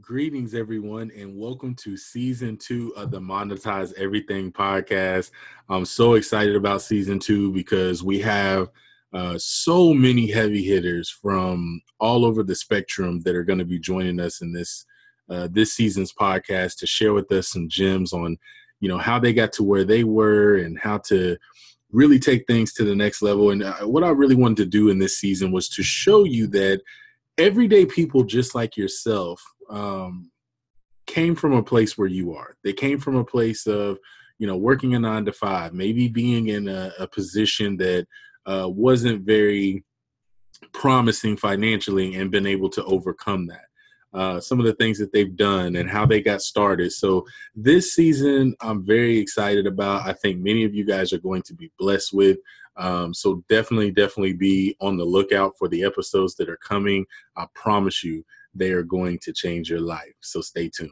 Greetings, everyone, and welcome to season two of the Monetize Everything podcast. I'm so excited about season two because we have uh, so many heavy hitters from all over the spectrum that are going to be joining us in this uh, this season's podcast to share with us some gems on, you know, how they got to where they were and how to really take things to the next level. And uh, what I really wanted to do in this season was to show you that everyday people just like yourself um, came from a place where you are. They came from a place of, you know, working a nine to five, maybe being in a, a position that uh, wasn't very promising financially and been able to overcome that. Uh, some of the things that they've done and how they got started. So, this season, I'm very excited about. I think many of you guys are going to be blessed with. Um, so, definitely, definitely be on the lookout for the episodes that are coming. I promise you, they are going to change your life. So, stay tuned.